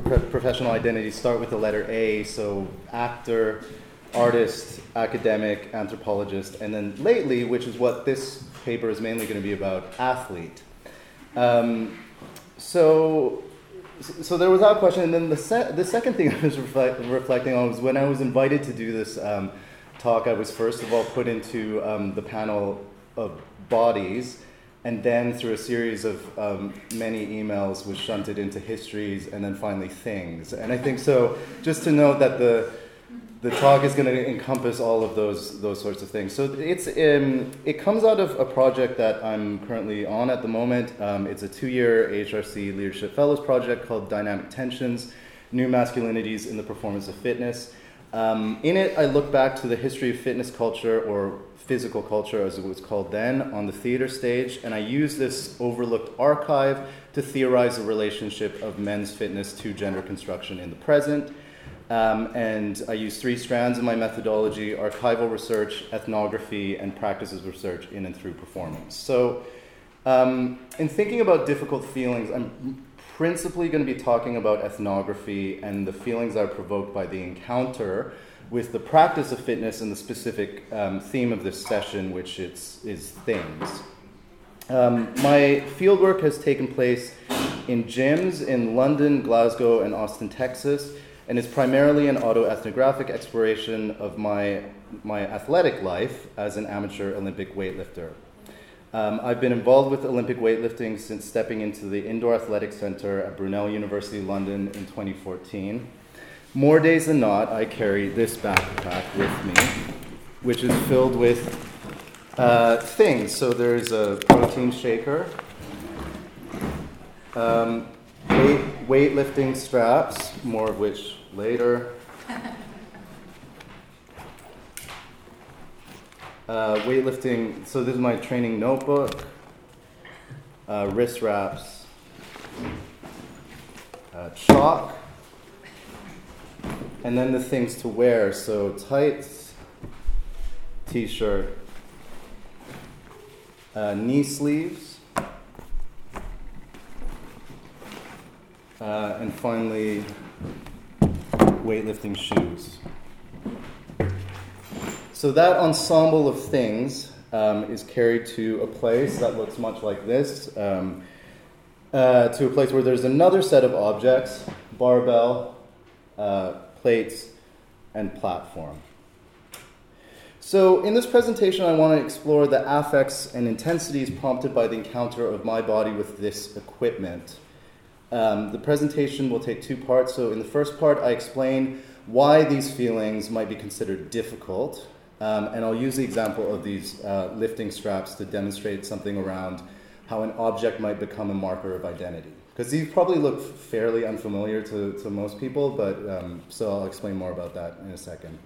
pro- professional identities start with the letter A, so actor, artist, academic, anthropologist, and then lately, which is what this paper is mainly going to be about, athlete. Um, so, so there was that question, and then the, se- the second thing I was reflect- reflecting on was when I was invited to do this um, talk, I was first of all put into um, the panel of bodies, and then through a series of um, many emails was shunted into histories, and then finally things. And I think so, just to note that the the talk is going to encompass all of those those sorts of things. So it's um, it comes out of a project that I'm currently on at the moment. Um, it's a two-year HRC Leadership Fellows project called Dynamic Tensions: New Masculinities in the Performance of Fitness. Um, in it, I look back to the history of fitness culture, or physical culture as it was called then, on the theater stage, and I use this overlooked archive to theorize the relationship of men's fitness to gender construction in the present. Um, and I use three strands in my methodology archival research, ethnography, and practices research in and through performance. So, um, in thinking about difficult feelings, I'm principally going to be talking about ethnography and the feelings that are provoked by the encounter with the practice of fitness and the specific um, theme of this session, which is, is things. Um, my fieldwork has taken place in gyms in London, Glasgow, and Austin, Texas and is primarily an autoethnographic exploration of my, my athletic life as an amateur Olympic weightlifter. Um, I've been involved with Olympic weightlifting since stepping into the Indoor Athletic Center at Brunel University London in 2014. More days than not, I carry this backpack with me, which is filled with uh, things. So there's a protein shaker, um, weight, weightlifting straps, more of which later. Uh, weightlifting, so this is my training notebook, uh, wrist wraps, uh, chalk, and then the things to wear. So tights, t shirt, uh, knee sleeves, uh, and finally weightlifting shoes. So that ensemble of things um, is carried to a place that looks much like this, um, uh, to a place where there's another set of objects barbell, uh, plates, and platform. So, in this presentation, I want to explore the affects and intensities prompted by the encounter of my body with this equipment. Um, the presentation will take two parts. So, in the first part, I explain why these feelings might be considered difficult, um, and I'll use the example of these uh, lifting straps to demonstrate something around how an object might become a marker of identity. Because these probably look fairly unfamiliar to, to most people, but um, so I'll explain more about that in a second.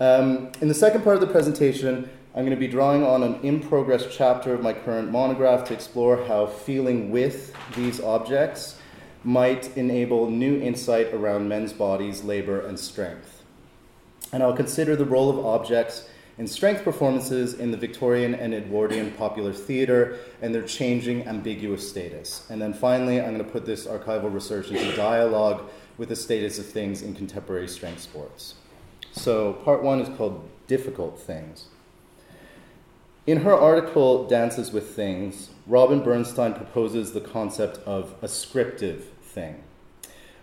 Um, in the second part of the presentation, I'm going to be drawing on an in progress chapter of my current monograph to explore how feeling with these objects might enable new insight around men's bodies, labor, and strength. And I'll consider the role of objects in strength performances in the Victorian and Edwardian popular theater and their changing ambiguous status. And then finally, I'm going to put this archival research into dialogue with the status of things in contemporary strength sports. So, part one is called Difficult Things. In her article, Dances with Things, Robin Bernstein proposes the concept of a scriptive thing.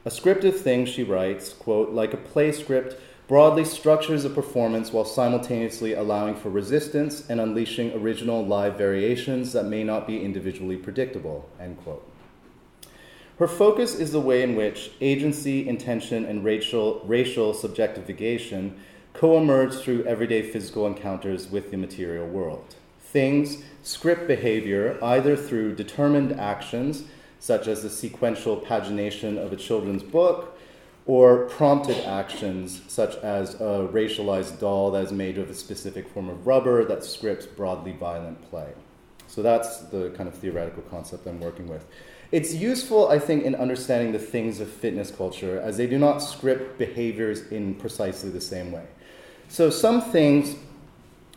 A scriptive thing, she writes, quote, like a play script, broadly structures a performance while simultaneously allowing for resistance and unleashing original live variations that may not be individually predictable, end quote. Her focus is the way in which agency, intention, and racial, racial subjectification co emerge through everyday physical encounters with the material world. Things script behavior either through determined actions, such as the sequential pagination of a children's book, or prompted actions, such as a racialized doll that is made of a specific form of rubber that scripts broadly violent play. So that's the kind of theoretical concept I'm working with. It's useful, I think, in understanding the things of fitness culture, as they do not script behaviors in precisely the same way. So some things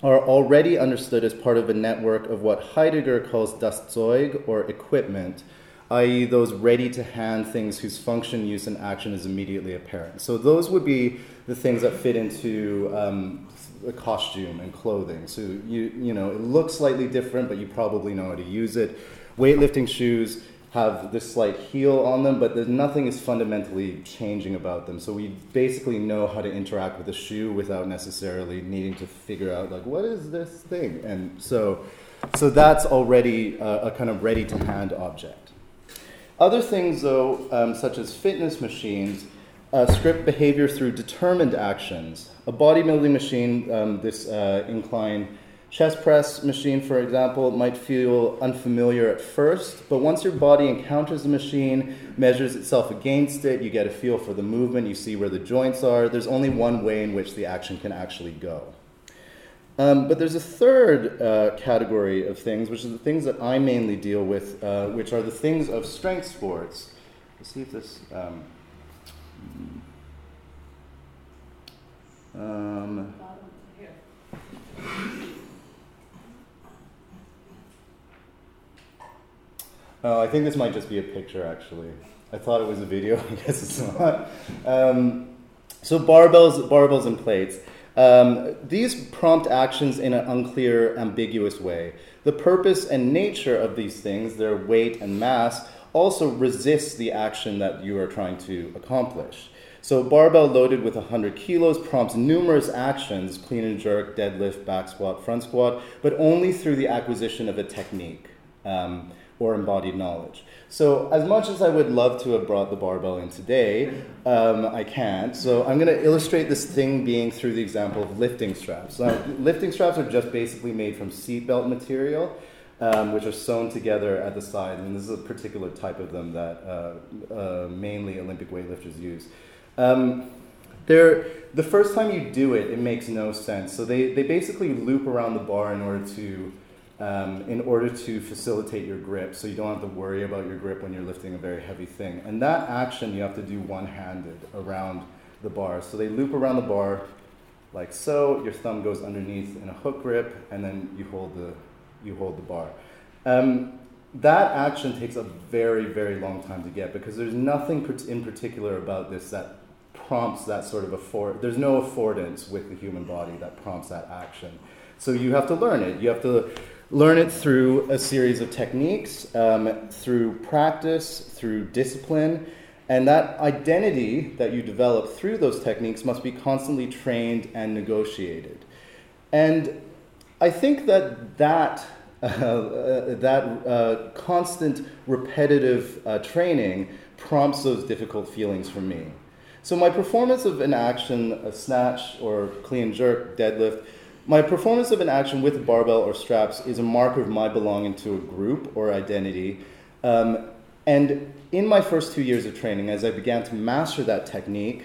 are already understood as part of a network of what Heidegger calls das Zeug, or equipment, i.e., those ready to hand things whose function, use, and action is immediately apparent. So, those would be the things that fit into um, a costume and clothing. So, you, you know, it looks slightly different, but you probably know how to use it. Weightlifting shoes have this slight heel on them, but nothing is fundamentally changing about them. So we basically know how to interact with the shoe without necessarily needing to figure out like what is this thing. And so, so that's already a, a kind of ready to hand object. Other things, though, um, such as fitness machines, uh, script behavior through determined actions. A bodybuilding machine, um, this uh, incline Chest press machine, for example, might feel unfamiliar at first, but once your body encounters the machine, measures itself against it, you get a feel for the movement, you see where the joints are. There's only one way in which the action can actually go. Um, but there's a third uh, category of things, which are the things that I mainly deal with, uh, which are the things of strength sports. Let's see if this. Um, um, Oh, I think this might just be a picture, actually. I thought it was a video. I guess it's not. Um, so barbells, barbells and plates. Um, these prompt actions in an unclear, ambiguous way. The purpose and nature of these things, their weight and mass, also resists the action that you are trying to accomplish. So barbell loaded with 100 kilos prompts numerous actions, clean and jerk, deadlift, back squat, front squat, but only through the acquisition of a technique. Um, or embodied knowledge. So, as much as I would love to have brought the barbell in today, um, I can't. So, I'm going to illustrate this thing being through the example of lifting straps. Now, lifting straps are just basically made from seatbelt material. Um, which are sewn together at the side, and this is a particular type of them that uh, uh, mainly Olympic weightlifters use. Um, they're, the first time you do it, it makes no sense. So they, they basically loop around the bar in order to um, in order to facilitate your grip so you don't have to worry about your grip when you're lifting a very heavy thing. And that action you have to do one handed around the bar. So they loop around the bar like so, your thumb goes underneath in a hook grip, and then you hold the, you hold the bar. Um, that action takes a very, very long time to get because there's nothing in particular about this that prompts that sort of afford. There's no affordance with the human body that prompts that action. So you have to learn it. You have to learn it through a series of techniques, um, through practice, through discipline. And that identity that you develop through those techniques must be constantly trained and negotiated. And I think that that, uh, that uh, constant repetitive uh, training prompts those difficult feelings for me. So, my performance of an action, a snatch or clean jerk, deadlift, my performance of an action with a barbell or straps is a marker of my belonging to a group or identity. Um, and in my first two years of training, as I began to master that technique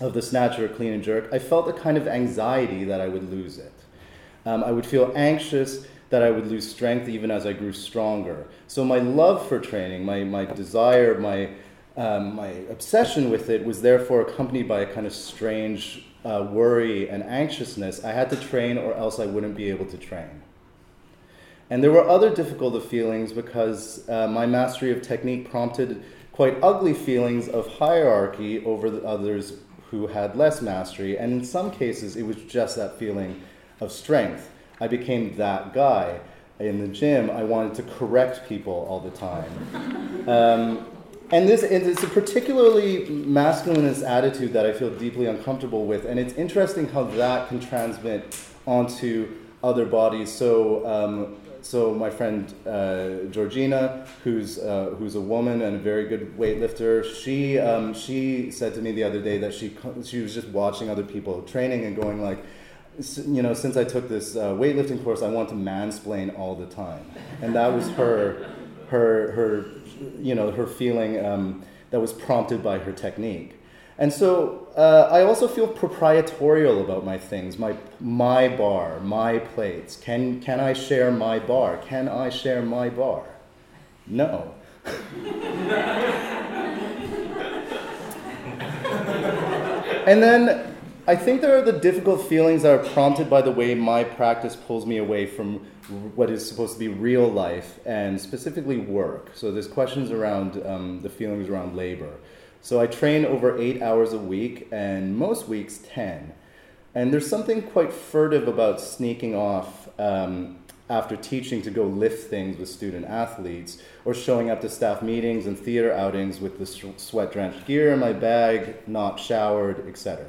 of the snatch or clean and jerk, I felt a kind of anxiety that I would lose it. Um, I would feel anxious that I would lose strength even as I grew stronger. So my love for training, my, my desire, my, um, my obsession with it was therefore accompanied by a kind of strange uh, worry and anxiousness, I had to train or else I wouldn't be able to train. And there were other difficult feelings because uh, my mastery of technique prompted quite ugly feelings of hierarchy over the others who had less mastery. And in some cases, it was just that feeling of strength. I became that guy. In the gym, I wanted to correct people all the time. Um, and this it's a particularly masculinist attitude that I feel deeply uncomfortable with, and it's interesting how that can transmit onto other bodies. So, um, so my friend uh, Georgina, who's uh, who's a woman and a very good weightlifter, she um, she said to me the other day that she she was just watching other people training and going like. You know, since I took this uh, weightlifting course, I want to mansplain all the time, and that was her, her, her you know, her feeling um, that was prompted by her technique. And so uh, I also feel proprietorial about my things, my, my bar, my plates. Can, can I share my bar? Can I share my bar? No. and then I think there are the difficult feelings that are prompted by the way my practice pulls me away from what is supposed to be real life and specifically work. So there's questions around um, the feelings around labor. So I train over eight hours a week and most weeks 10. And there's something quite furtive about sneaking off um, after teaching to go lift things with student athletes or showing up to staff meetings and theater outings with the sweat drenched gear in my bag, not showered, etc.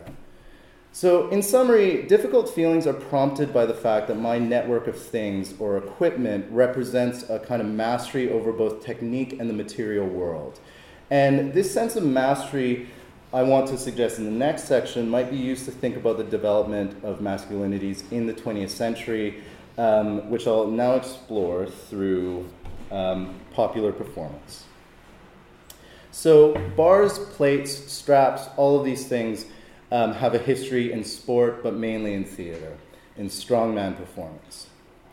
So, in summary, difficult feelings are prompted by the fact that my network of things or equipment represents a kind of mastery over both technique and the material world. And this sense of mastery, I want to suggest in the next section, might be used to think about the development of masculinities in the 20th century, um, which I'll now explore through um, popular performance. So, bars, plates, straps, all of these things um, have a history in sport, but mainly in theater, in strongman performance.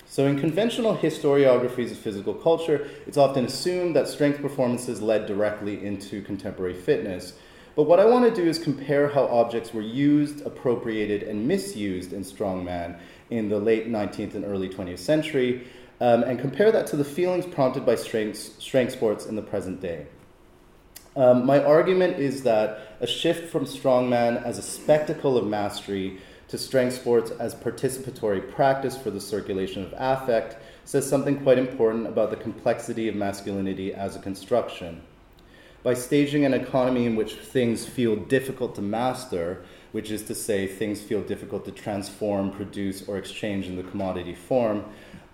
So, in conventional historiographies of physical culture, it's often assumed that strength performances led directly into contemporary fitness. But what I want to do is compare how objects were used, appropriated, and misused in strongman in the late 19th and early 20th century, um, and compare that to the feelings prompted by strength, strength sports in the present day. Um, my argument is that a shift from strongman as a spectacle of mastery to strength sports as participatory practice for the circulation of affect says something quite important about the complexity of masculinity as a construction. By staging an economy in which things feel difficult to master, which is to say, things feel difficult to transform, produce, or exchange in the commodity form,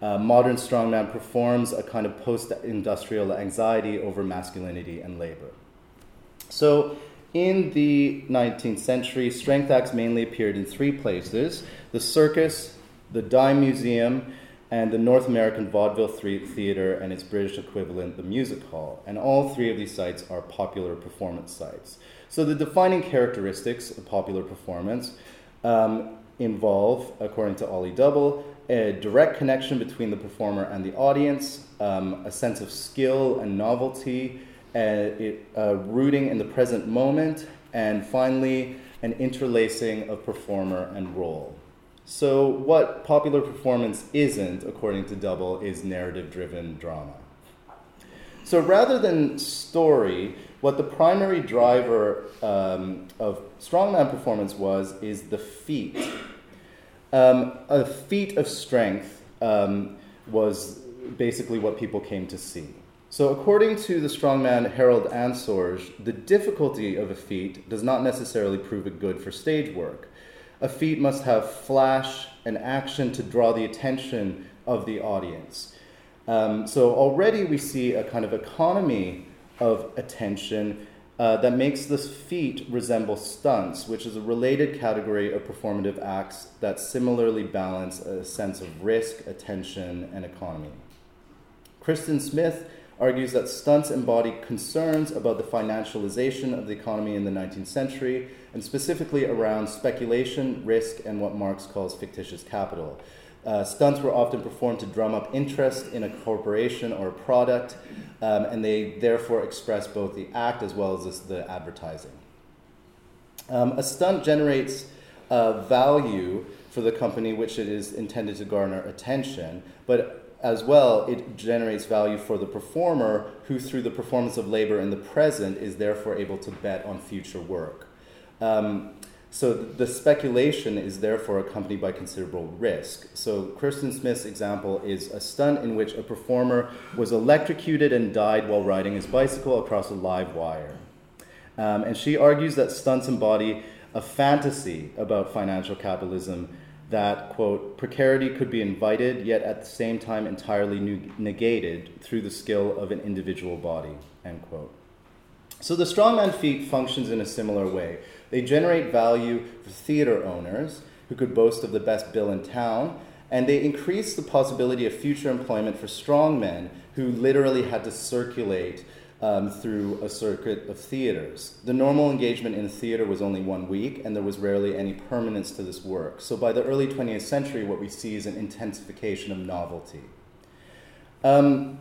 uh, modern strongman performs a kind of post industrial anxiety over masculinity and labor. So, in the 19th century, strength acts mainly appeared in three places the circus, the Dime Museum, and the North American Vaudeville Theatre and its British equivalent, the Music Hall. And all three of these sites are popular performance sites. So, the defining characteristics of popular performance um, involve, according to Ollie Double, a direct connection between the performer and the audience, um, a sense of skill and novelty uh, it, uh, rooting in the present moment, and finally, an interlacing of performer and role. So, what popular performance isn't, according to Double, is narrative driven drama. So, rather than story, what the primary driver um, of strongman performance was is the feat. Um, a feat of strength um, was basically what people came to see. So, according to the strongman Harold Ansorge, the difficulty of a feat does not necessarily prove it good for stage work. A feat must have flash and action to draw the attention of the audience. Um, so, already we see a kind of economy of attention uh, that makes this feat resemble stunts, which is a related category of performative acts that similarly balance a sense of risk, attention, and economy. Kristen Smith argues that stunts embody concerns about the financialization of the economy in the 19th century, and specifically around speculation, risk, and what Marx calls fictitious capital. Uh, stunts were often performed to drum up interest in a corporation or a product, um, and they therefore express both the act as well as the advertising. Um, a stunt generates uh, value for the company which it is intended to garner attention, but as well, it generates value for the performer who, through the performance of labor in the present, is therefore able to bet on future work. Um, so the speculation is therefore accompanied by considerable risk. So Kristen Smith's example is a stunt in which a performer was electrocuted and died while riding his bicycle across a live wire. Um, and she argues that stunts embody a fantasy about financial capitalism that, quote, precarity could be invited, yet at the same time entirely negated through the skill of an individual body, end quote. So the strongman feat functions in a similar way. They generate value for theater owners who could boast of the best bill in town, and they increase the possibility of future employment for strongmen who literally had to circulate um, through a circuit of theaters. The normal engagement in theater was only one week, and there was rarely any permanence to this work. So by the early 20th century, what we see is an intensification of novelty. Um,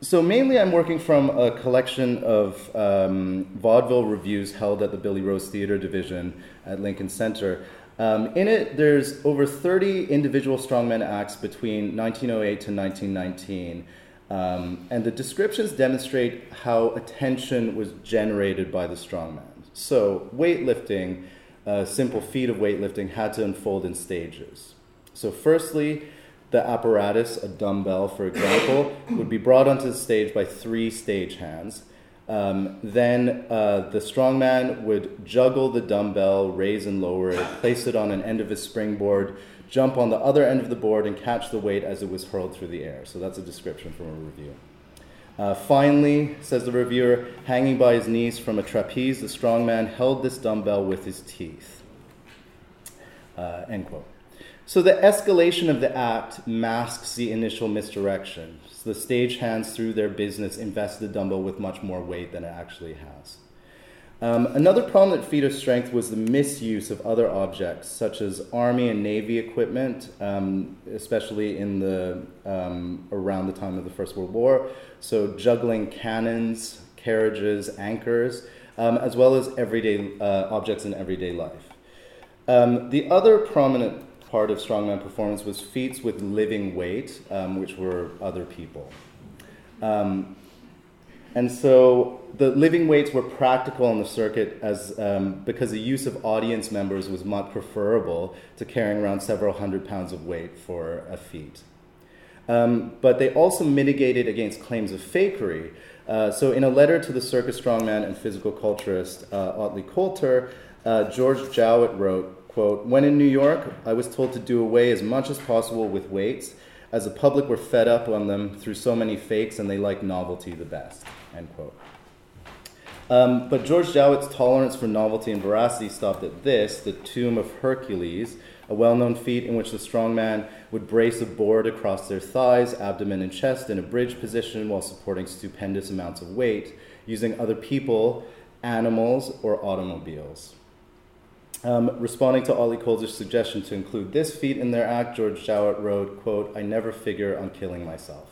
so mainly I'm working from a collection of um, vaudeville reviews held at the Billy Rose Theater Division at Lincoln Center. Um, in it, there's over 30 individual strongman acts between 1908 to 1919. Um, and the descriptions demonstrate how attention was generated by the strongman. So, weightlifting, a simple feat of weightlifting, had to unfold in stages. So, firstly, the apparatus, a dumbbell, for example, would be brought onto the stage by three stagehands. Um, then uh, the strongman would juggle the dumbbell, raise and lower it, place it on an end of his springboard, jump on the other end of the board, and catch the weight as it was hurled through the air. So that's a description from a review. Uh, finally, says the reviewer, hanging by his knees from a trapeze, the strong man held this dumbbell with his teeth. Uh, end quote. So the escalation of the act masks the initial misdirection. So the stagehands, through their business, invest the dumbbell with much more weight than it actually has. Um, another prominent feat of strength was the misuse of other objects, such as Army and Navy equipment, um, especially in the um, around the time of the First World War. So juggling cannons, carriages, anchors, um, as well as everyday uh, objects in everyday life. Um, the other prominent part of strongman performance was feats with living weight, um, which were other people. Um, and so the living weights were practical on the circuit as um, because the use of audience members was much preferable to carrying around several hundred pounds of weight for a feat. Um, but they also mitigated against claims of fakery. Uh, so, in a letter to the circus strongman and physical culturist uh, Ottley Coulter, uh, George Jowett wrote, Quote, when in New York, I was told to do away as much as possible with weights, as the public were fed up on them through so many fakes and they liked novelty the best, end quote. Um, but George Jowett's tolerance for novelty and veracity stopped at this, the tomb of Hercules, a well known feat in which the strong man would brace a board across their thighs, abdomen, and chest in a bridge position while supporting stupendous amounts of weight, using other people, animals, or automobiles. Um, responding to Ottley Coulter's suggestion to include this feat in their act, George Jowett wrote, quote, I never figure on killing myself.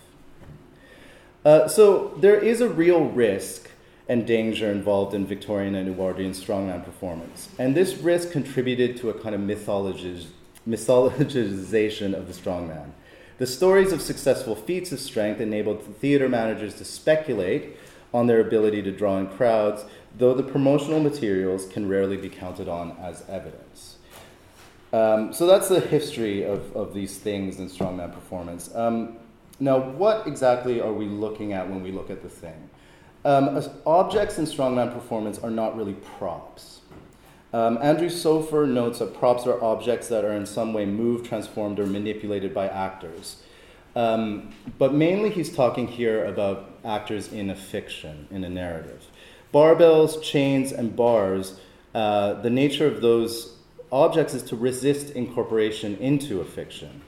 Uh, so there is a real risk and danger involved in Victorian and Edwardian strongman performance. And this risk contributed to a kind of mythologization of the strongman. The stories of successful feats of strength enabled theater managers to speculate on their ability to draw in crowds, though the promotional materials can rarely be counted on as evidence. Um, so that's the history of, of these things in strongman performance. Um, now, what exactly are we looking at when we look at the thing? Um, objects in strongman performance are not really props. Um, Andrew Sofer notes that props are objects that are in some way moved, transformed, or manipulated by actors. Um, but mainly he's talking here about actors in a fiction, in a narrative. Barbells, chains, and bars, uh, the nature of those objects is to resist incorporation into a fiction.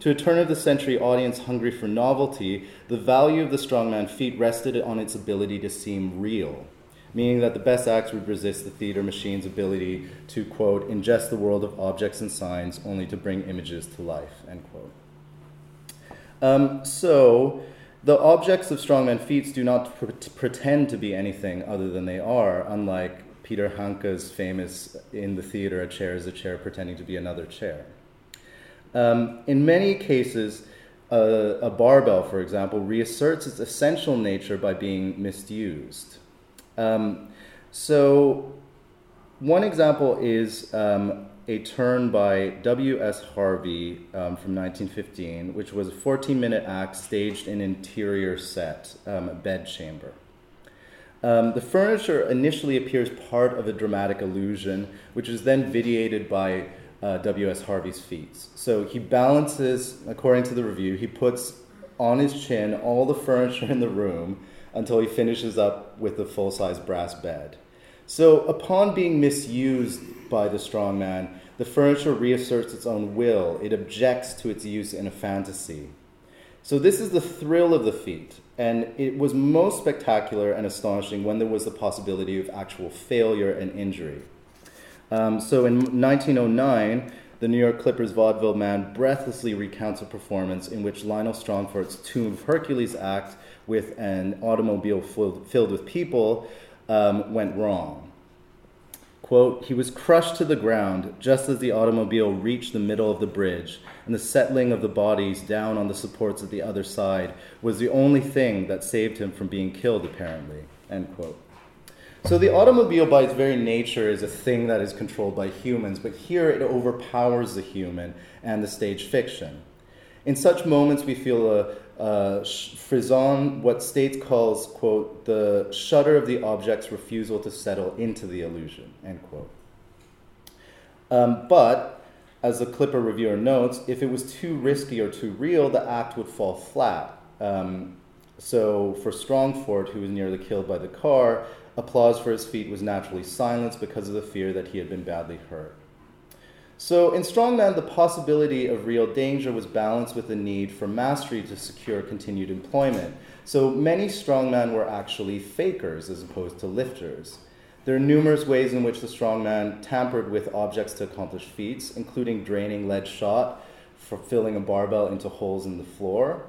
To a turn of the century audience hungry for novelty, the value of the strongman feat rested on its ability to seem real, meaning that the best acts would resist the theater machine's ability to, quote, ingest the world of objects and signs only to bring images to life, end quote. Um, so, the objects of strongman feats do not pretend to be anything other than they are, unlike Peter Handke's famous in the theater, a chair is a chair pretending to be another chair. Um, in many cases, a barbell, for example, reasserts its essential nature by being misused. Um, so, one example is um, a turn by W.S. Harvey um, from 1915, which was a 14 minute act staged in interior set, um, a bedchamber. Um, the furniture initially appears part of a dramatic illusion, which is then vitiated by uh, W.S. Harvey's feats. So he balances, according to the review, he puts on his chin all the furniture in the room until he finishes up with the full size brass bed. So, upon being misused by the strong man, the furniture reasserts its own will. It objects to its use in a fantasy. So, this is the thrill of the feat, and it was most spectacular and astonishing when there was the possibility of actual failure and injury. Um, so, in 1909, the New York Clipper's vaudeville man breathlessly recounts a performance in which Lionel Strongfort's Tomb of Hercules act with an automobile filled, with people um, went wrong. Quote, he was crushed to the ground just as the automobile reached the middle of the bridge, and the settling of the bodies down on the supports at the other side was the only thing that saved him from being killed, apparently. End quote. So the automobile, by its very nature, is a thing that is controlled by humans, but here it overpowers the human and the stage fiction. In such moments, we feel a, frisson, what States calls, quote, the shudder of the object's refusal to settle into the illusion, end quote. Um, but, as the Clipper reviewer notes, if it was too risky or too real, the act would fall flat. Um, so, for Strongfort, who was nearly killed by the car, applause for his feat was naturally silenced because of the fear that he had been badly hurt. So, in Strongman, the possibility of real danger was balanced with the need for mastery to secure continued employment. So, many strongmen were actually fakers as opposed to lifters. There are numerous ways in which the strongman tampered with objects to accomplish feats, including draining lead shot for filling a barbell into holes in the floor,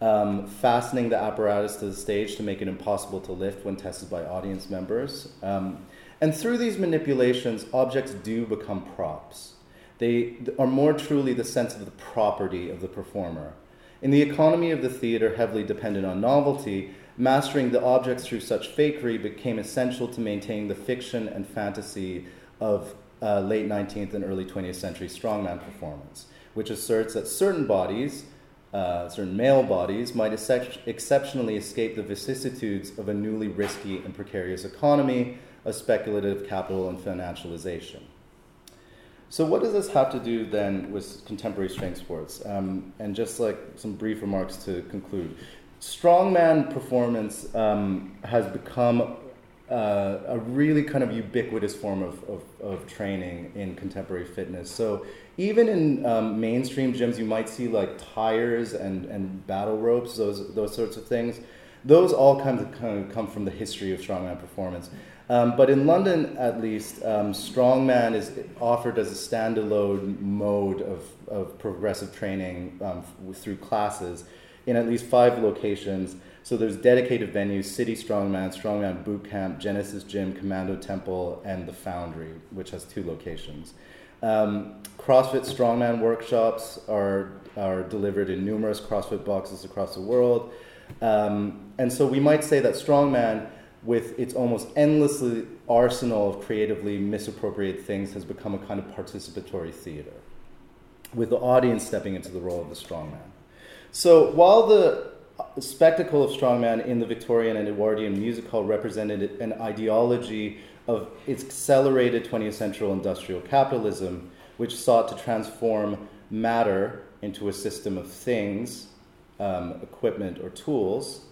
um, fastening the apparatus to the stage to make it impossible to lift when tested by audience members. Um, and through these manipulations, objects do become props. They are more truly the sense of the property of the performer. In the economy of the theater, heavily dependent on novelty, mastering the objects through such fakery became essential to maintain the fiction and fantasy of uh, late 19th and early 20th century strongman performance, which asserts that certain bodies, uh, certain male bodies, might ex- exceptionally escape the vicissitudes of a newly risky and precarious economy of speculative capital and financialization. So, what does this have to do then with contemporary strength sports? Um, and just like some brief remarks to conclude, strongman performance um, has become uh, a really kind of ubiquitous form of, of, of, training in contemporary fitness. So, even in um, mainstream gyms, you might see like tires and, and battle ropes, those, those sorts of things. Those all kind of, kind of come from the history of strongman performance. Um, but in London, at least, um, strongman is offered as a standalone mode of, of progressive training um, through classes in at least five locations. So there's dedicated venues: City Strongman, Strongman Boot Camp, Genesis Gym, Commando Temple, and the Foundry, which has two locations. Um, CrossFit Strongman workshops are are delivered in numerous CrossFit boxes across the world, um, and so we might say that Strongman with its almost endlessly arsenal of creatively misappropriated things, has become a kind of participatory theater, with the audience stepping into the role of the strongman. So while the spectacle of strongman in the Victorian and Edwardian music hall represented an ideology of accelerated 20th century industrial capitalism, which sought to transform matter into a system of things, um, equipment, or tools.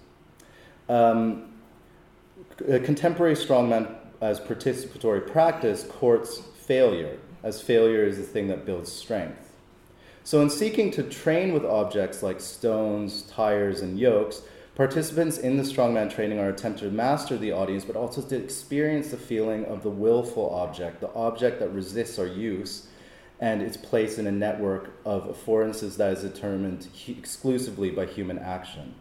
Um, Uh, contemporary strongman as participatory practice courts failure, as failure is the thing that builds strength. So, in seeking to train with objects like stones, tires, and yokes, participants in the strongman training are attempting to master the audience, but also to experience the feeling of the willful object, the object that resists our use and its place in a network of affordances that is determined exclusively by human action.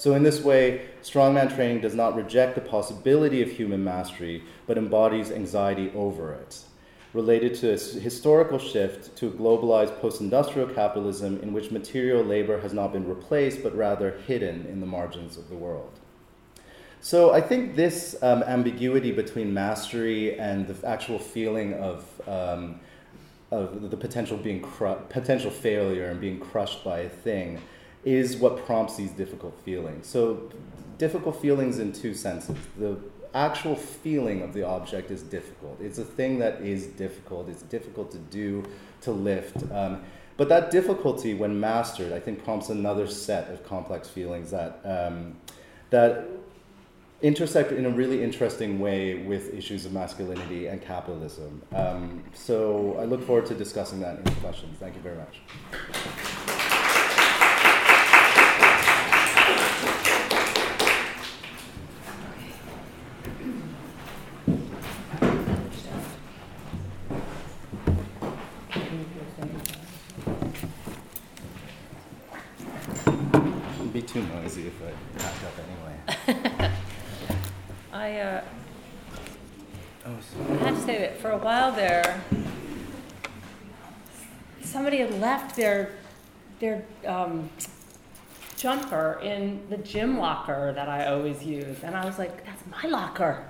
So, in this way, strongman training does not reject the possibility of human mastery, but embodies anxiety over it, related to a historical shift to a globalized post industrial capitalism in which material labor has not been replaced, but rather hidden in the margins of the world. So, I think this um, ambiguity between mastery and the actual feeling of um, of the potential being cru- potential failure and being crushed by a thing is what prompts these difficult feelings. So, difficult feelings in two senses. The actual feeling of the object is difficult. It's a thing that is difficult. It's difficult to do, to lift. Um, but that difficulty, when mastered, I think prompts another set of complex feelings that um, that intersect in a really interesting way with issues of masculinity and capitalism. Um, so I look forward to discussing that in the questions. Thank you very much. too noisy if I packed up anyway. I, uh, Oh, I have to say that for a while there, somebody had left their their um, jumper in the gym locker that I always use, and I was like, "That's my locker."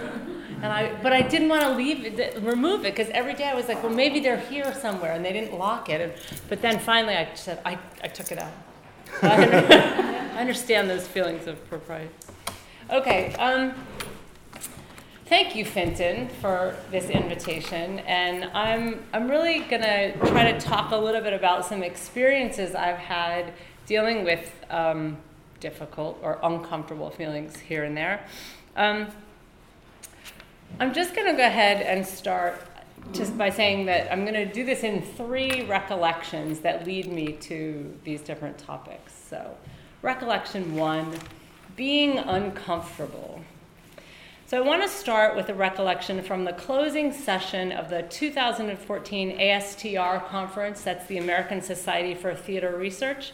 and I, but I didn't want to leave it, remove it, because every day I was like, "Well, maybe they're here somewhere," and they didn't lock it. And, but then finally, I said, "I, I took it out." I understand those feelings of propriety. Okay. Um, thank you, Fintan, for this invitation. And I'm, I'm really going to try to talk a little bit about some experiences I've had dealing with um, difficult or uncomfortable feelings here and there. Um, I'm just going to go ahead and start just by saying that I'm going to do this in three recollections that lead me to these different topics. So, recollection one being uncomfortable. So I want to start with a recollection from the closing session of the 2014 ASTR conference, that's the American Society for Theater Research.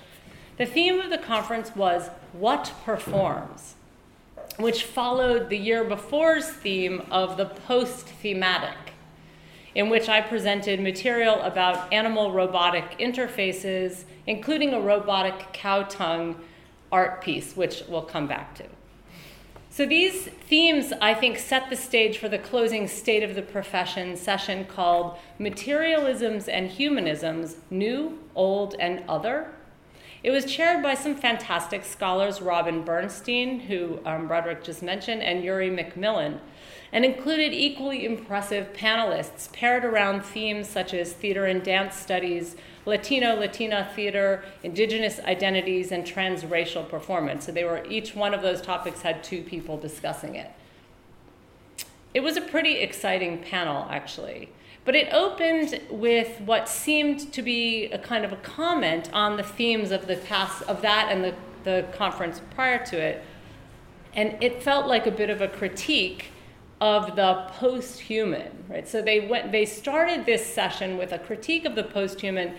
The theme of the conference was What Performs, which followed the year before's theme of the post thematic, in which I presented material about animal robotic interfaces, including a robotic cow tongue art piece, which we'll come back to. So these themes, I think, set the stage for the closing State of the Profession session called Materialisms and Humanisms New, Old, and Other. It was chaired by some fantastic scholars, Robin Bernstein, who um, Broderick just mentioned, and Uri McMillan, and included equally impressive panelists paired around themes such as theater and dance studies, Latino, Latina theater, indigenous identities, and transracial performance. So they were each one of those topics had two people discussing it. It was a pretty exciting panel, actually. But it opened with what seemed to be a kind of a comment on the themes of the past of that and the, the conference prior to it. And it felt like a bit of a critique of the post-human, right? So they went they started this session with a critique of the post-human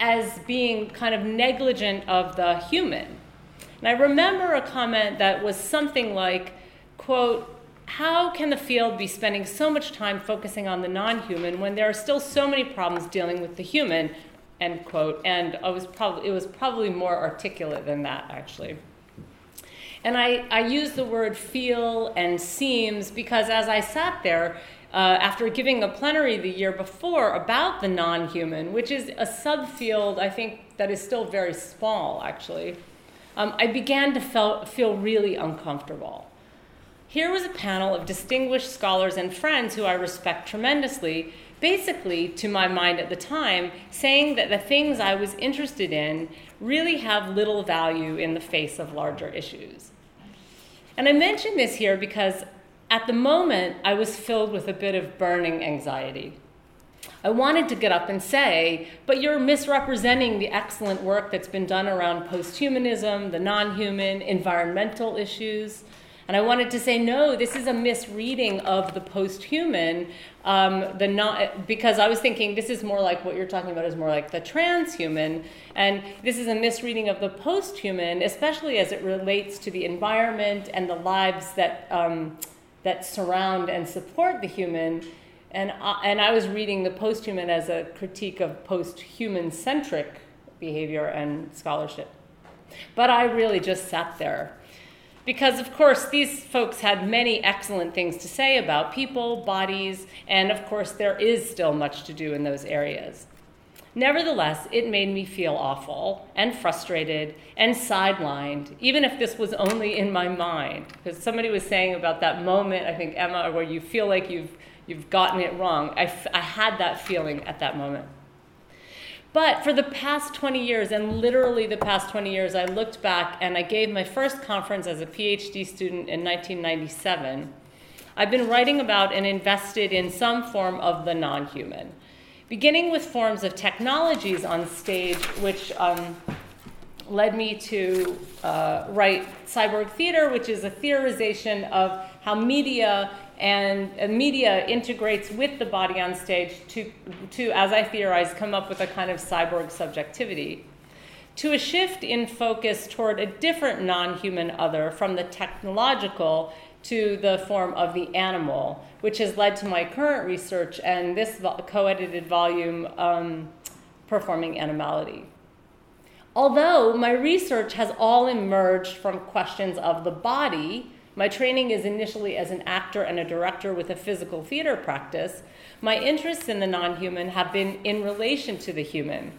as being kind of negligent of the human. And I remember a comment that was something like, quote, how can the field be spending so much time focusing on the non-human when there are still so many problems dealing with the human, end quote. And I was probably, it was probably more articulate than that, actually. And I, I use the word feel and seems because as I sat there, uh, after giving a plenary the year before about the non human, which is a subfield, I think, that is still very small, actually, um, I began to feel, feel really uncomfortable. Here was a panel of distinguished scholars and friends who I respect tremendously, basically, to my mind at the time, saying that the things I was interested in really have little value in the face of larger issues. And I mention this here because at the moment I was filled with a bit of burning anxiety. I wanted to get up and say, but you're misrepresenting the excellent work that's been done around posthumanism, the non human, environmental issues. And I wanted to say, no, this is a misreading of the post-human, um, the not, because I was thinking this is more like what you're talking about is more like the transhuman, and this is a misreading of the post-human, especially as it relates to the environment and the lives that um, that surround and support the human. And I, and I was reading the post-human as a critique of post-human centric behavior and scholarship. But I really just sat there because, of course, these folks had many excellent things to say about people, bodies, and of course, there is still much to do in those areas. Nevertheless, it made me feel awful and frustrated and sidelined, even if this was only in my mind. Because somebody was saying about that moment, I think, Emma, where you feel like you've, you've gotten it wrong. I, f- I had that feeling at that moment. But for the past 20 years, and literally the past 20 years, I looked back and I gave my first conference as a PhD student in 1997. I've been writing about and invested in some form of the non human, beginning with forms of technologies on stage, which um, led me to uh, write Cyborg Theater, which is a theorization of how media and, media integrates with the body on stage to, to, as I theorize, come up with a kind of cyborg subjectivity. to a shift in focus toward a different non human other from the technological to the form of the animal, which has led to my current research and this co edited volume, um, Performing Animality. Although my research has all emerged from questions of the body, my training is initially as an actor and a director with a physical theater practice. My interests in the non human have been in relation to the human,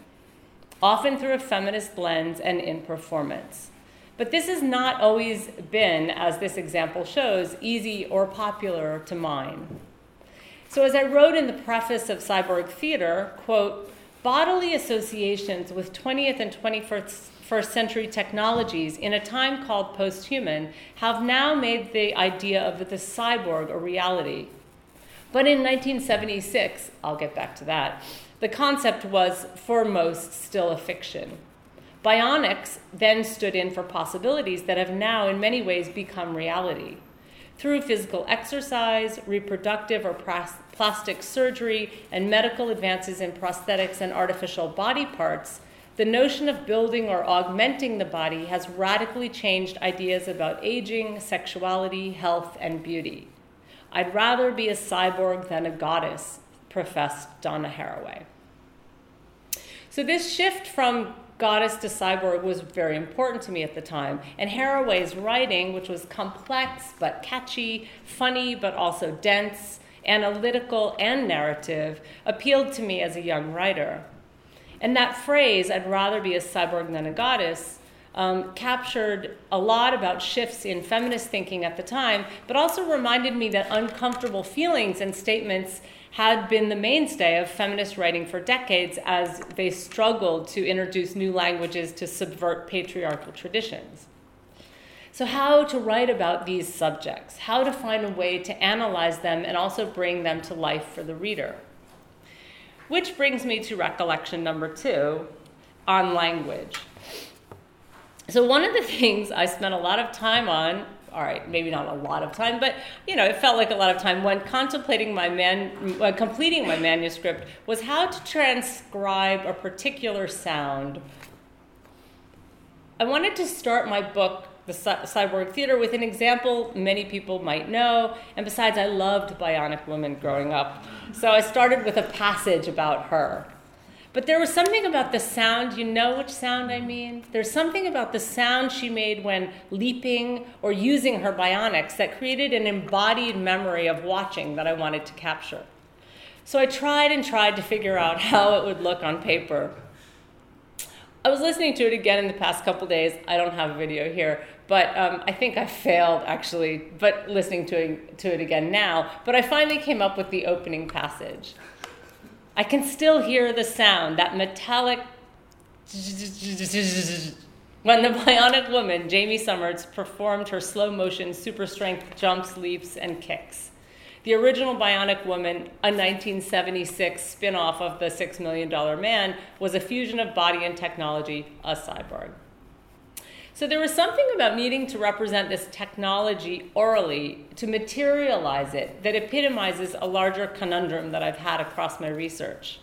often through a feminist lens and in performance. But this has not always been, as this example shows, easy or popular to mine. So, as I wrote in the preface of Cyborg Theater, quote, bodily associations with 20th and 21st first century technologies in a time called post human have now made the idea of the cyborg a reality. But in 1976, I'll get back to that, the concept was, for most, still a fiction. Bionics then stood in for possibilities that have now, in many ways, become reality. Through physical exercise, reproductive or plastic surgery, and medical advances in prosthetics and artificial body parts, the notion of building or augmenting the body has radically changed ideas about aging, sexuality, health, and beauty. I'd rather be a cyborg than a goddess, professed Donna Haraway. So, this shift from goddess to cyborg was very important to me at the time. And Haraway's writing, which was complex but catchy, funny but also dense, analytical, and narrative, appealed to me as a young writer. And that phrase, I'd rather be a cyborg than a goddess, um, captured a lot about shifts in feminist thinking at the time, but also reminded me that uncomfortable feelings and statements had been the mainstay of feminist writing for decades as they struggled to introduce new languages to subvert patriarchal traditions. So, how to write about these subjects, how to find a way to analyze them and also bring them to life for the reader. Which brings me to recollection number two on language. So, one of the things I spent a lot of time on, all right, maybe not a lot of time, but you know, it felt like a lot of time when contemplating my man, uh, completing my manuscript was how to transcribe a particular sound. I wanted to start my book the cyborg theater with an example many people might know. And besides, I loved Bionic Woman growing up. So I started with a passage about her. But there was something about the sound, you know which sound I mean? There's something about the sound she made when leaping or using her bionics that created an embodied memory of watching that I wanted to capture. So I tried and tried to figure out how it would look on paper. I was listening to it again in the past couple days. I don't have a video here, but um, I think I failed actually, but listening to it, to it again now. But I finally came up with the opening passage. I can still hear the sound, that metallic. When the bionic woman, Jaime Sommers, performed her slow motion super strength jumps, leaps, and kicks. The original Bionic Woman, a 1976 spin off of The Six Million Dollar Man, was a fusion of body and technology, a cyborg. So there was something about needing to represent this technology orally to materialize it that epitomizes a larger conundrum that I've had across my research.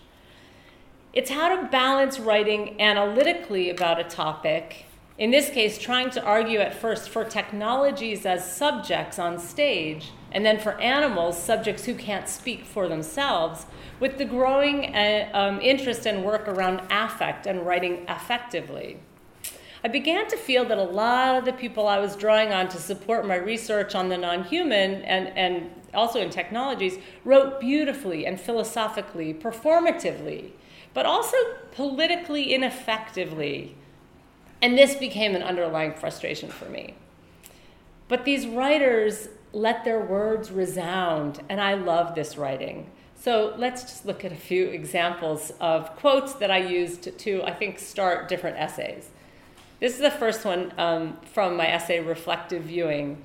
It's how to balance writing analytically about a topic, in this case, trying to argue at first for technologies as subjects on stage, and then for animals, subjects who can't speak for themselves, with the growing uh, um, interest and work around affect and writing affectively. I began to feel that a lot of the people I was drawing on to support my research on the non human and, and also in technologies wrote beautifully and philosophically, performatively, but also politically ineffectively. And this became an underlying frustration for me. But these writers let their words resound, and I love this writing. So let's just look at a few examples of quotes that I used to, I think, start different essays. This is the first one um, from my essay, Reflective Viewing.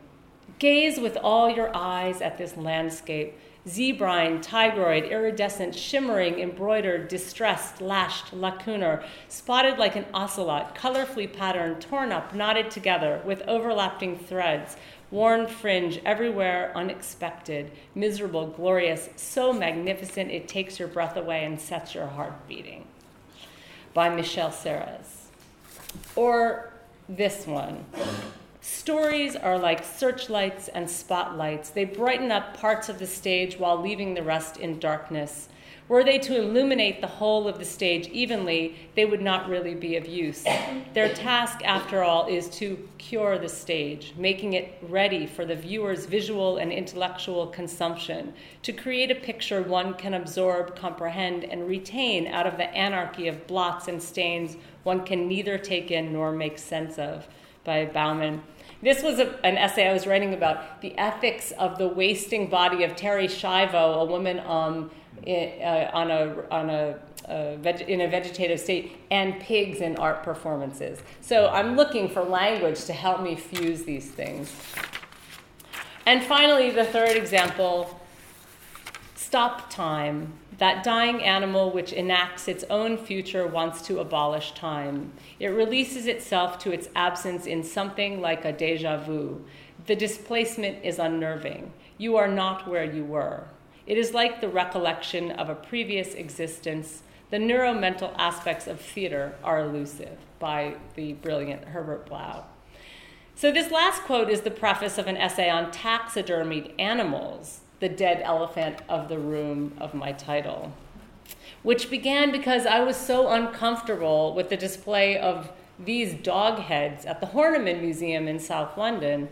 Gaze with all your eyes at this landscape zebrine, tigroid, iridescent, shimmering, embroidered, distressed, lashed, lacunar, spotted like an ocelot, colorfully patterned, torn up, knotted together, with overlapping threads, worn fringe everywhere, unexpected, miserable, glorious, so magnificent it takes your breath away and sets your heart beating. By Michel Serres. Or this one. Stories are like searchlights and spotlights. They brighten up parts of the stage while leaving the rest in darkness. Were they to illuminate the whole of the stage evenly, they would not really be of use. Their task, after all, is to cure the stage, making it ready for the viewer's visual and intellectual consumption, to create a picture one can absorb, comprehend, and retain out of the anarchy of blots and stains one can neither take in nor make sense of, by Bauman. This was a, an essay I was writing about the ethics of the wasting body of Terri Schiavo, a woman um, in, uh, on a, on a veg- in a vegetative state, and pigs in art performances. So I'm looking for language to help me fuse these things. And finally, the third example stop time. That dying animal which enacts its own future wants to abolish time. It releases itself to its absence in something like a deja vu. The displacement is unnerving. You are not where you were. It is like the recollection of a previous existence. The neuromental aspects of theater are elusive, by the brilliant Herbert Blau. So, this last quote is the preface of an essay on taxidermied animals, the dead elephant of the room of my title, which began because I was so uncomfortable with the display of these dog heads at the Horniman Museum in South London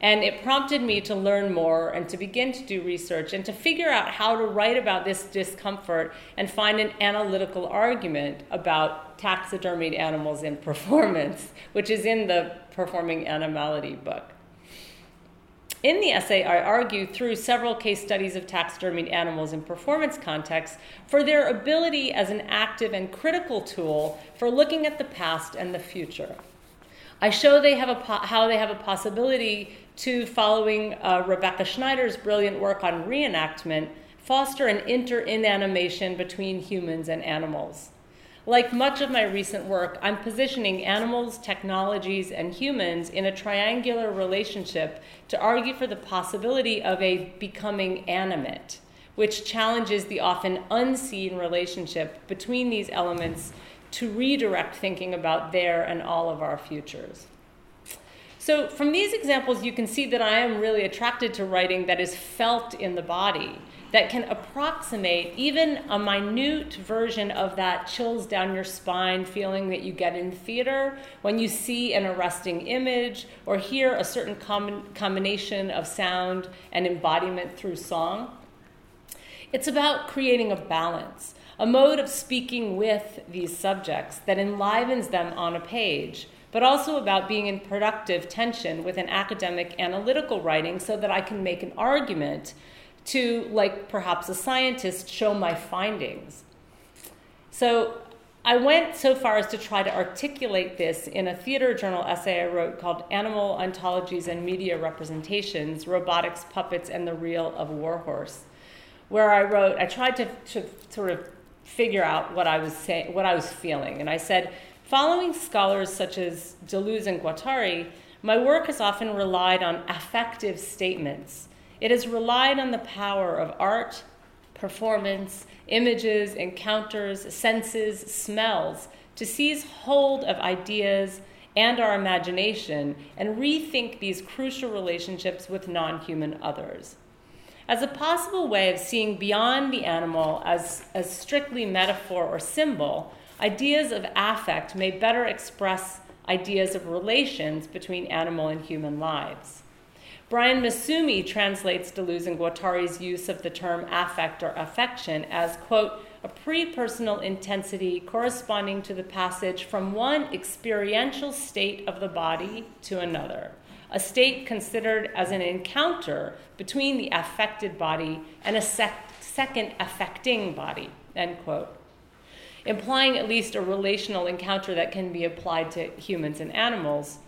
and it prompted me to learn more and to begin to do research and to figure out how to write about this discomfort and find an analytical argument about taxidermied animals in performance, which is in the Performing Animality book. In the essay, I argue through several case studies of taxidermied animals in performance contexts for their ability as an active and critical tool for looking at the past and the future. I show they have a po- how they have a possibility to, following uh, Rebecca Schneider's brilliant work on reenactment, foster an inter-inanimation between humans and animals. Like much of my recent work, I'm positioning animals, technologies, and humans in a triangular relationship to argue for the possibility of a becoming animate, which challenges the often unseen relationship between these elements to redirect thinking about their and all of our futures. So, from these examples, you can see that I am really attracted to writing that is felt in the body, that can approximate even a minute version of that chills down your spine feeling that you get in theater when you see an arresting image or hear a certain com- combination of sound and embodiment through song. It's about creating a balance, a mode of speaking with these subjects that enlivens them on a page but also about being in productive tension with an academic analytical writing so that I can make an argument to, like perhaps a scientist, show my findings. So I went so far as to try to articulate this in a theater journal essay I wrote called Animal Ontologies and Media Representations Robotics, Puppets, and the Reel of Warhorse, where I wrote, I tried to, to sort of figure out what I was saying, what I was feeling. And I said, Following scholars such as Deleuze and Guattari, my work has often relied on affective statements. It has relied on the power of art, performance, images, encounters, senses, smells to seize hold of ideas and our imagination and rethink these crucial relationships with non human others. As a possible way of seeing beyond the animal as, as strictly metaphor or symbol, Ideas of affect may better express ideas of relations between animal and human lives. Brian Massumi translates Deleuze and Guattari's use of the term affect or affection as, quote, a pre-personal intensity corresponding to the passage from one experiential state of the body to another, a state considered as an encounter between the affected body and a sec- second affecting body, end quote implying at least a relational encounter that can be applied to humans and animals.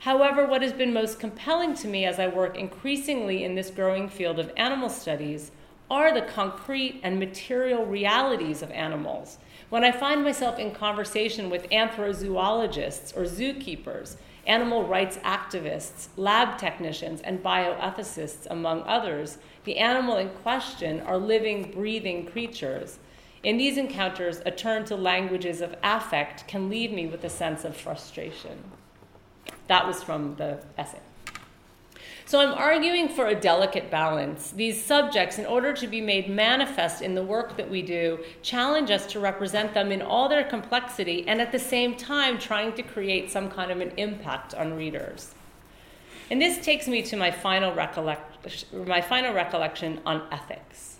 However, what has been most compelling to me as I work increasingly in this growing field of animal studies are the concrete and material realities of animals. When I find myself in conversation with anthrozoologists or zookeepers, animal rights activists, lab technicians, and bioethicists, among others, the animal in question are living, breathing creatures In these encounters, a turn to languages of affect can leave me with a sense of frustration. That was from the essay. So I'm arguing for a delicate balance. These subjects, in order to be made manifest in the work that we do, challenge us to represent them in all their complexity and at the same time trying to create some kind of an impact on readers. And this takes me to my final, recollect- my final recollection on ethics.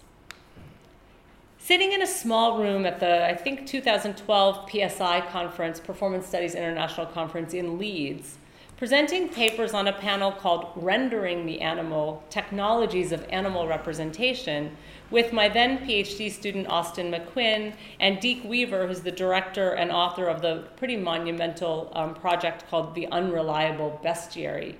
Sitting in a small room at the, I think, 2012 PSI conference, Performance Studies International Conference in Leeds, presenting papers on a panel called Rendering the Animal Technologies of Animal Representation with my then PhD student Austin McQuinn and Deke Weaver, who's the director and author of the pretty monumental um, project called The Unreliable Bestiary.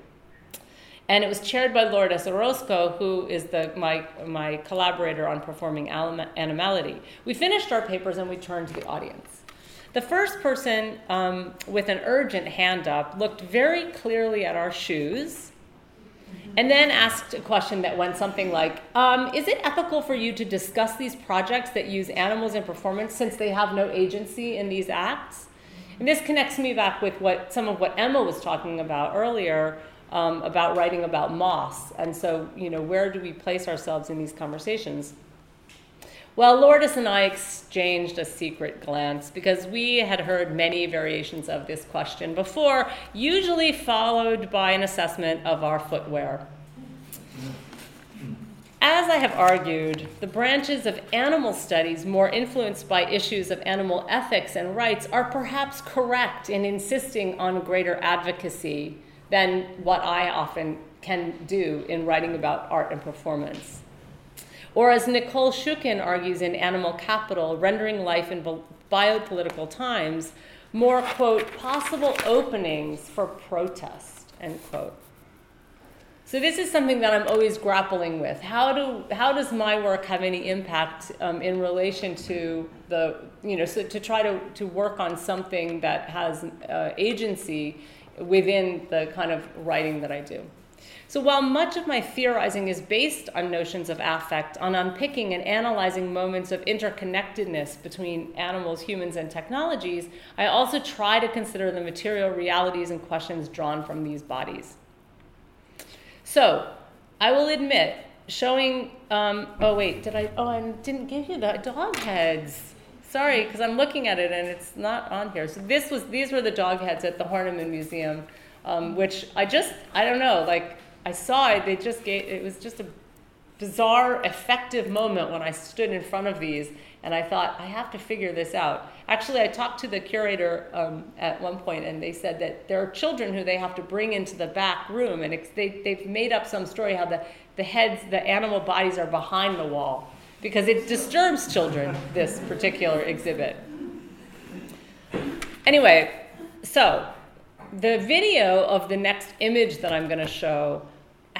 And it was chaired by Lourdes Orozco, who is the, my, my collaborator on performing animality. We finished our papers and we turned to the audience. The first person um, with an urgent hand up looked very clearly at our shoes and then asked a question that went something like um, Is it ethical for you to discuss these projects that use animals in performance since they have no agency in these acts? And this connects me back with what some of what Emma was talking about earlier um, about writing about moss. And so, you know, where do we place ourselves in these conversations? Well, Lourdes and I exchanged a secret glance because we had heard many variations of this question before, usually followed by an assessment of our footwear. As I have argued, the branches of animal studies more influenced by issues of animal ethics and rights are perhaps correct in insisting on greater advocacy than what I often can do in writing about art and performance. Or as Nicole Shukin argues in Animal Capital, rendering life in biopolitical times, more, quote, possible openings for protest, end quote. So this is something that I'm always grappling with. How do how does my work have any impact um, in relation to the you know so to try to to work on something that has uh, agency within the kind of writing that I do. So while much of my theorizing is based on notions of affect, on unpicking and analyzing moments of interconnectedness between animals, humans, and technologies, I also try to consider the material realities and questions drawn from these bodies. So, I will admit, showing, um, oh wait, did I, oh, I didn't give you the dog heads. Sorry, because I'm looking at it and it's not on here. So this was, these were the dog heads at the Horniman Museum, um, which I just, I don't know, like, I saw it. They just gave. It was just a bizarre, effective moment when I stood in front of these, and I thought I have to figure this out. Actually, I talked to the curator um, at one point, and they said that there are children who they have to bring into the back room, and they they've made up some story how the the heads, the animal bodies are behind the wall because it disturbs children. This particular exhibit. Anyway, so the video of the next image that I'm going to show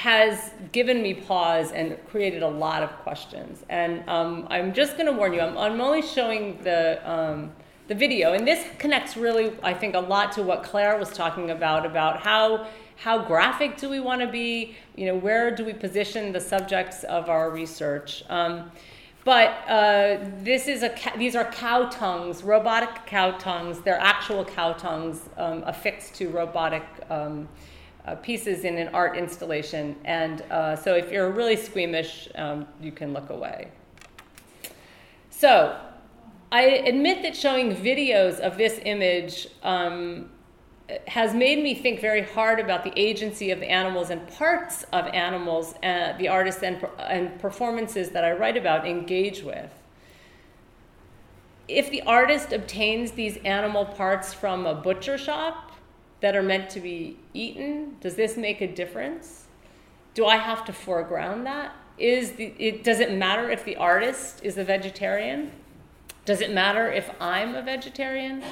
has given me pause and created a lot of questions. And um, I'm just going to warn you, I'm, I'm, only showing the, um, the video. And this connects really, I think, a lot to what Claire was talking about, about how, how graphic do we want to be? You know, where do we position the subjects of our research? Um, but uh, this is a these are cow tongues, robotic cow tongues. They're actual cow tongues um, affixed to robotic um, uh, pieces in an art installation. And uh, so if you're really squeamish, um, you can look away. So I admit that showing videos of this image um, has made me think very hard about the agency of the animals and parts of animals uh, the artists and, and performances that I write about engage with. If the artist obtains these animal parts from a butcher shop that are meant to be eaten, does this make a difference? Do I have to foreground that? Is the, it, does it matter if the artist is a vegetarian? Does it matter if I'm a vegetarian?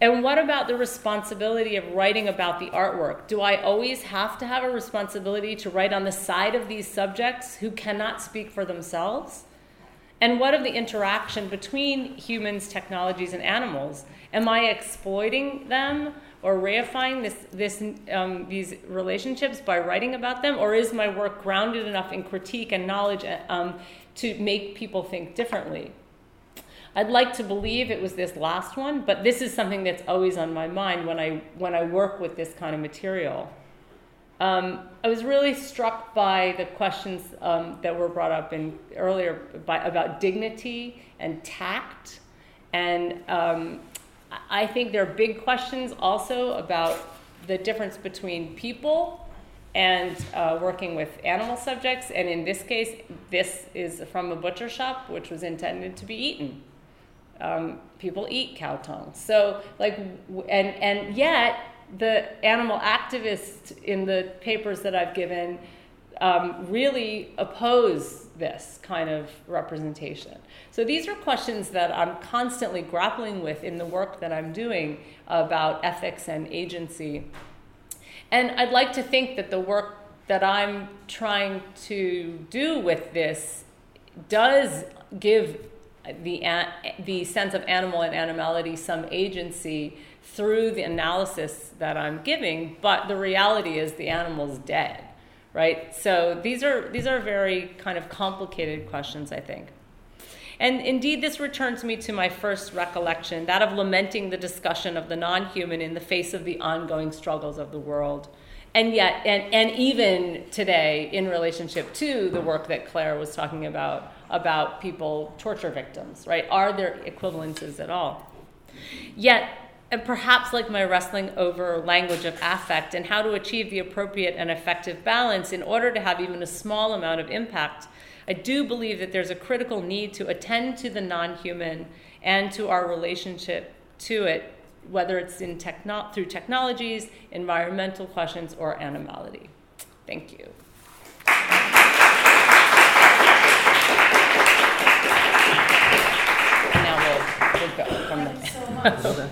And what about the responsibility of writing about the artwork? Do I always have to have a responsibility to write on the side of these subjects who cannot speak for themselves? And what of the interaction between humans, technologies, and animals? Am I exploiting them or reifying this, this, um, these relationships by writing about them? Or is my work grounded enough in critique and knowledge um, to make people think differently? I'd like to believe it was this last one, but this is something that's always on my mind when I when I work with this kind of material. Um, I was really struck by the questions um, that were brought up in earlier by, about dignity and tact, and um, I think there are big questions also about the difference between people and uh, working with animal subjects. And in this case, this is from a butcher shop, which was intended to be eaten. Um, people eat cow tongue. So, like, and and yet the animal activists in the papers that I've given um, really oppose this kind of representation. So these are questions that I'm constantly grappling with in the work that I'm doing about ethics and agency. And I'd like to think that the work that I'm trying to do with this does give the, the sense of animal and animality some agency through the analysis that I'm giving, but the reality is the animal's dead, right? So these are these are very kind of complicated questions, I think. And indeed, this returns me to my first recollection, that of lamenting the discussion of the non human in the face of the ongoing struggles of the world. And yet, and, and even today, in relationship to the work that Claire was talking about, about people, torture victims, right? Are there equivalences at all? Yet, and perhaps like my wrestling over language of affect and how to achieve the appropriate and effective balance in order to have even a small amount of impact, I do believe that there's a critical need to attend to the non human and to our relationship to it, whether it's in techno- through technologies, environmental questions, or animality. Thank you. now we'll, we'll go from there.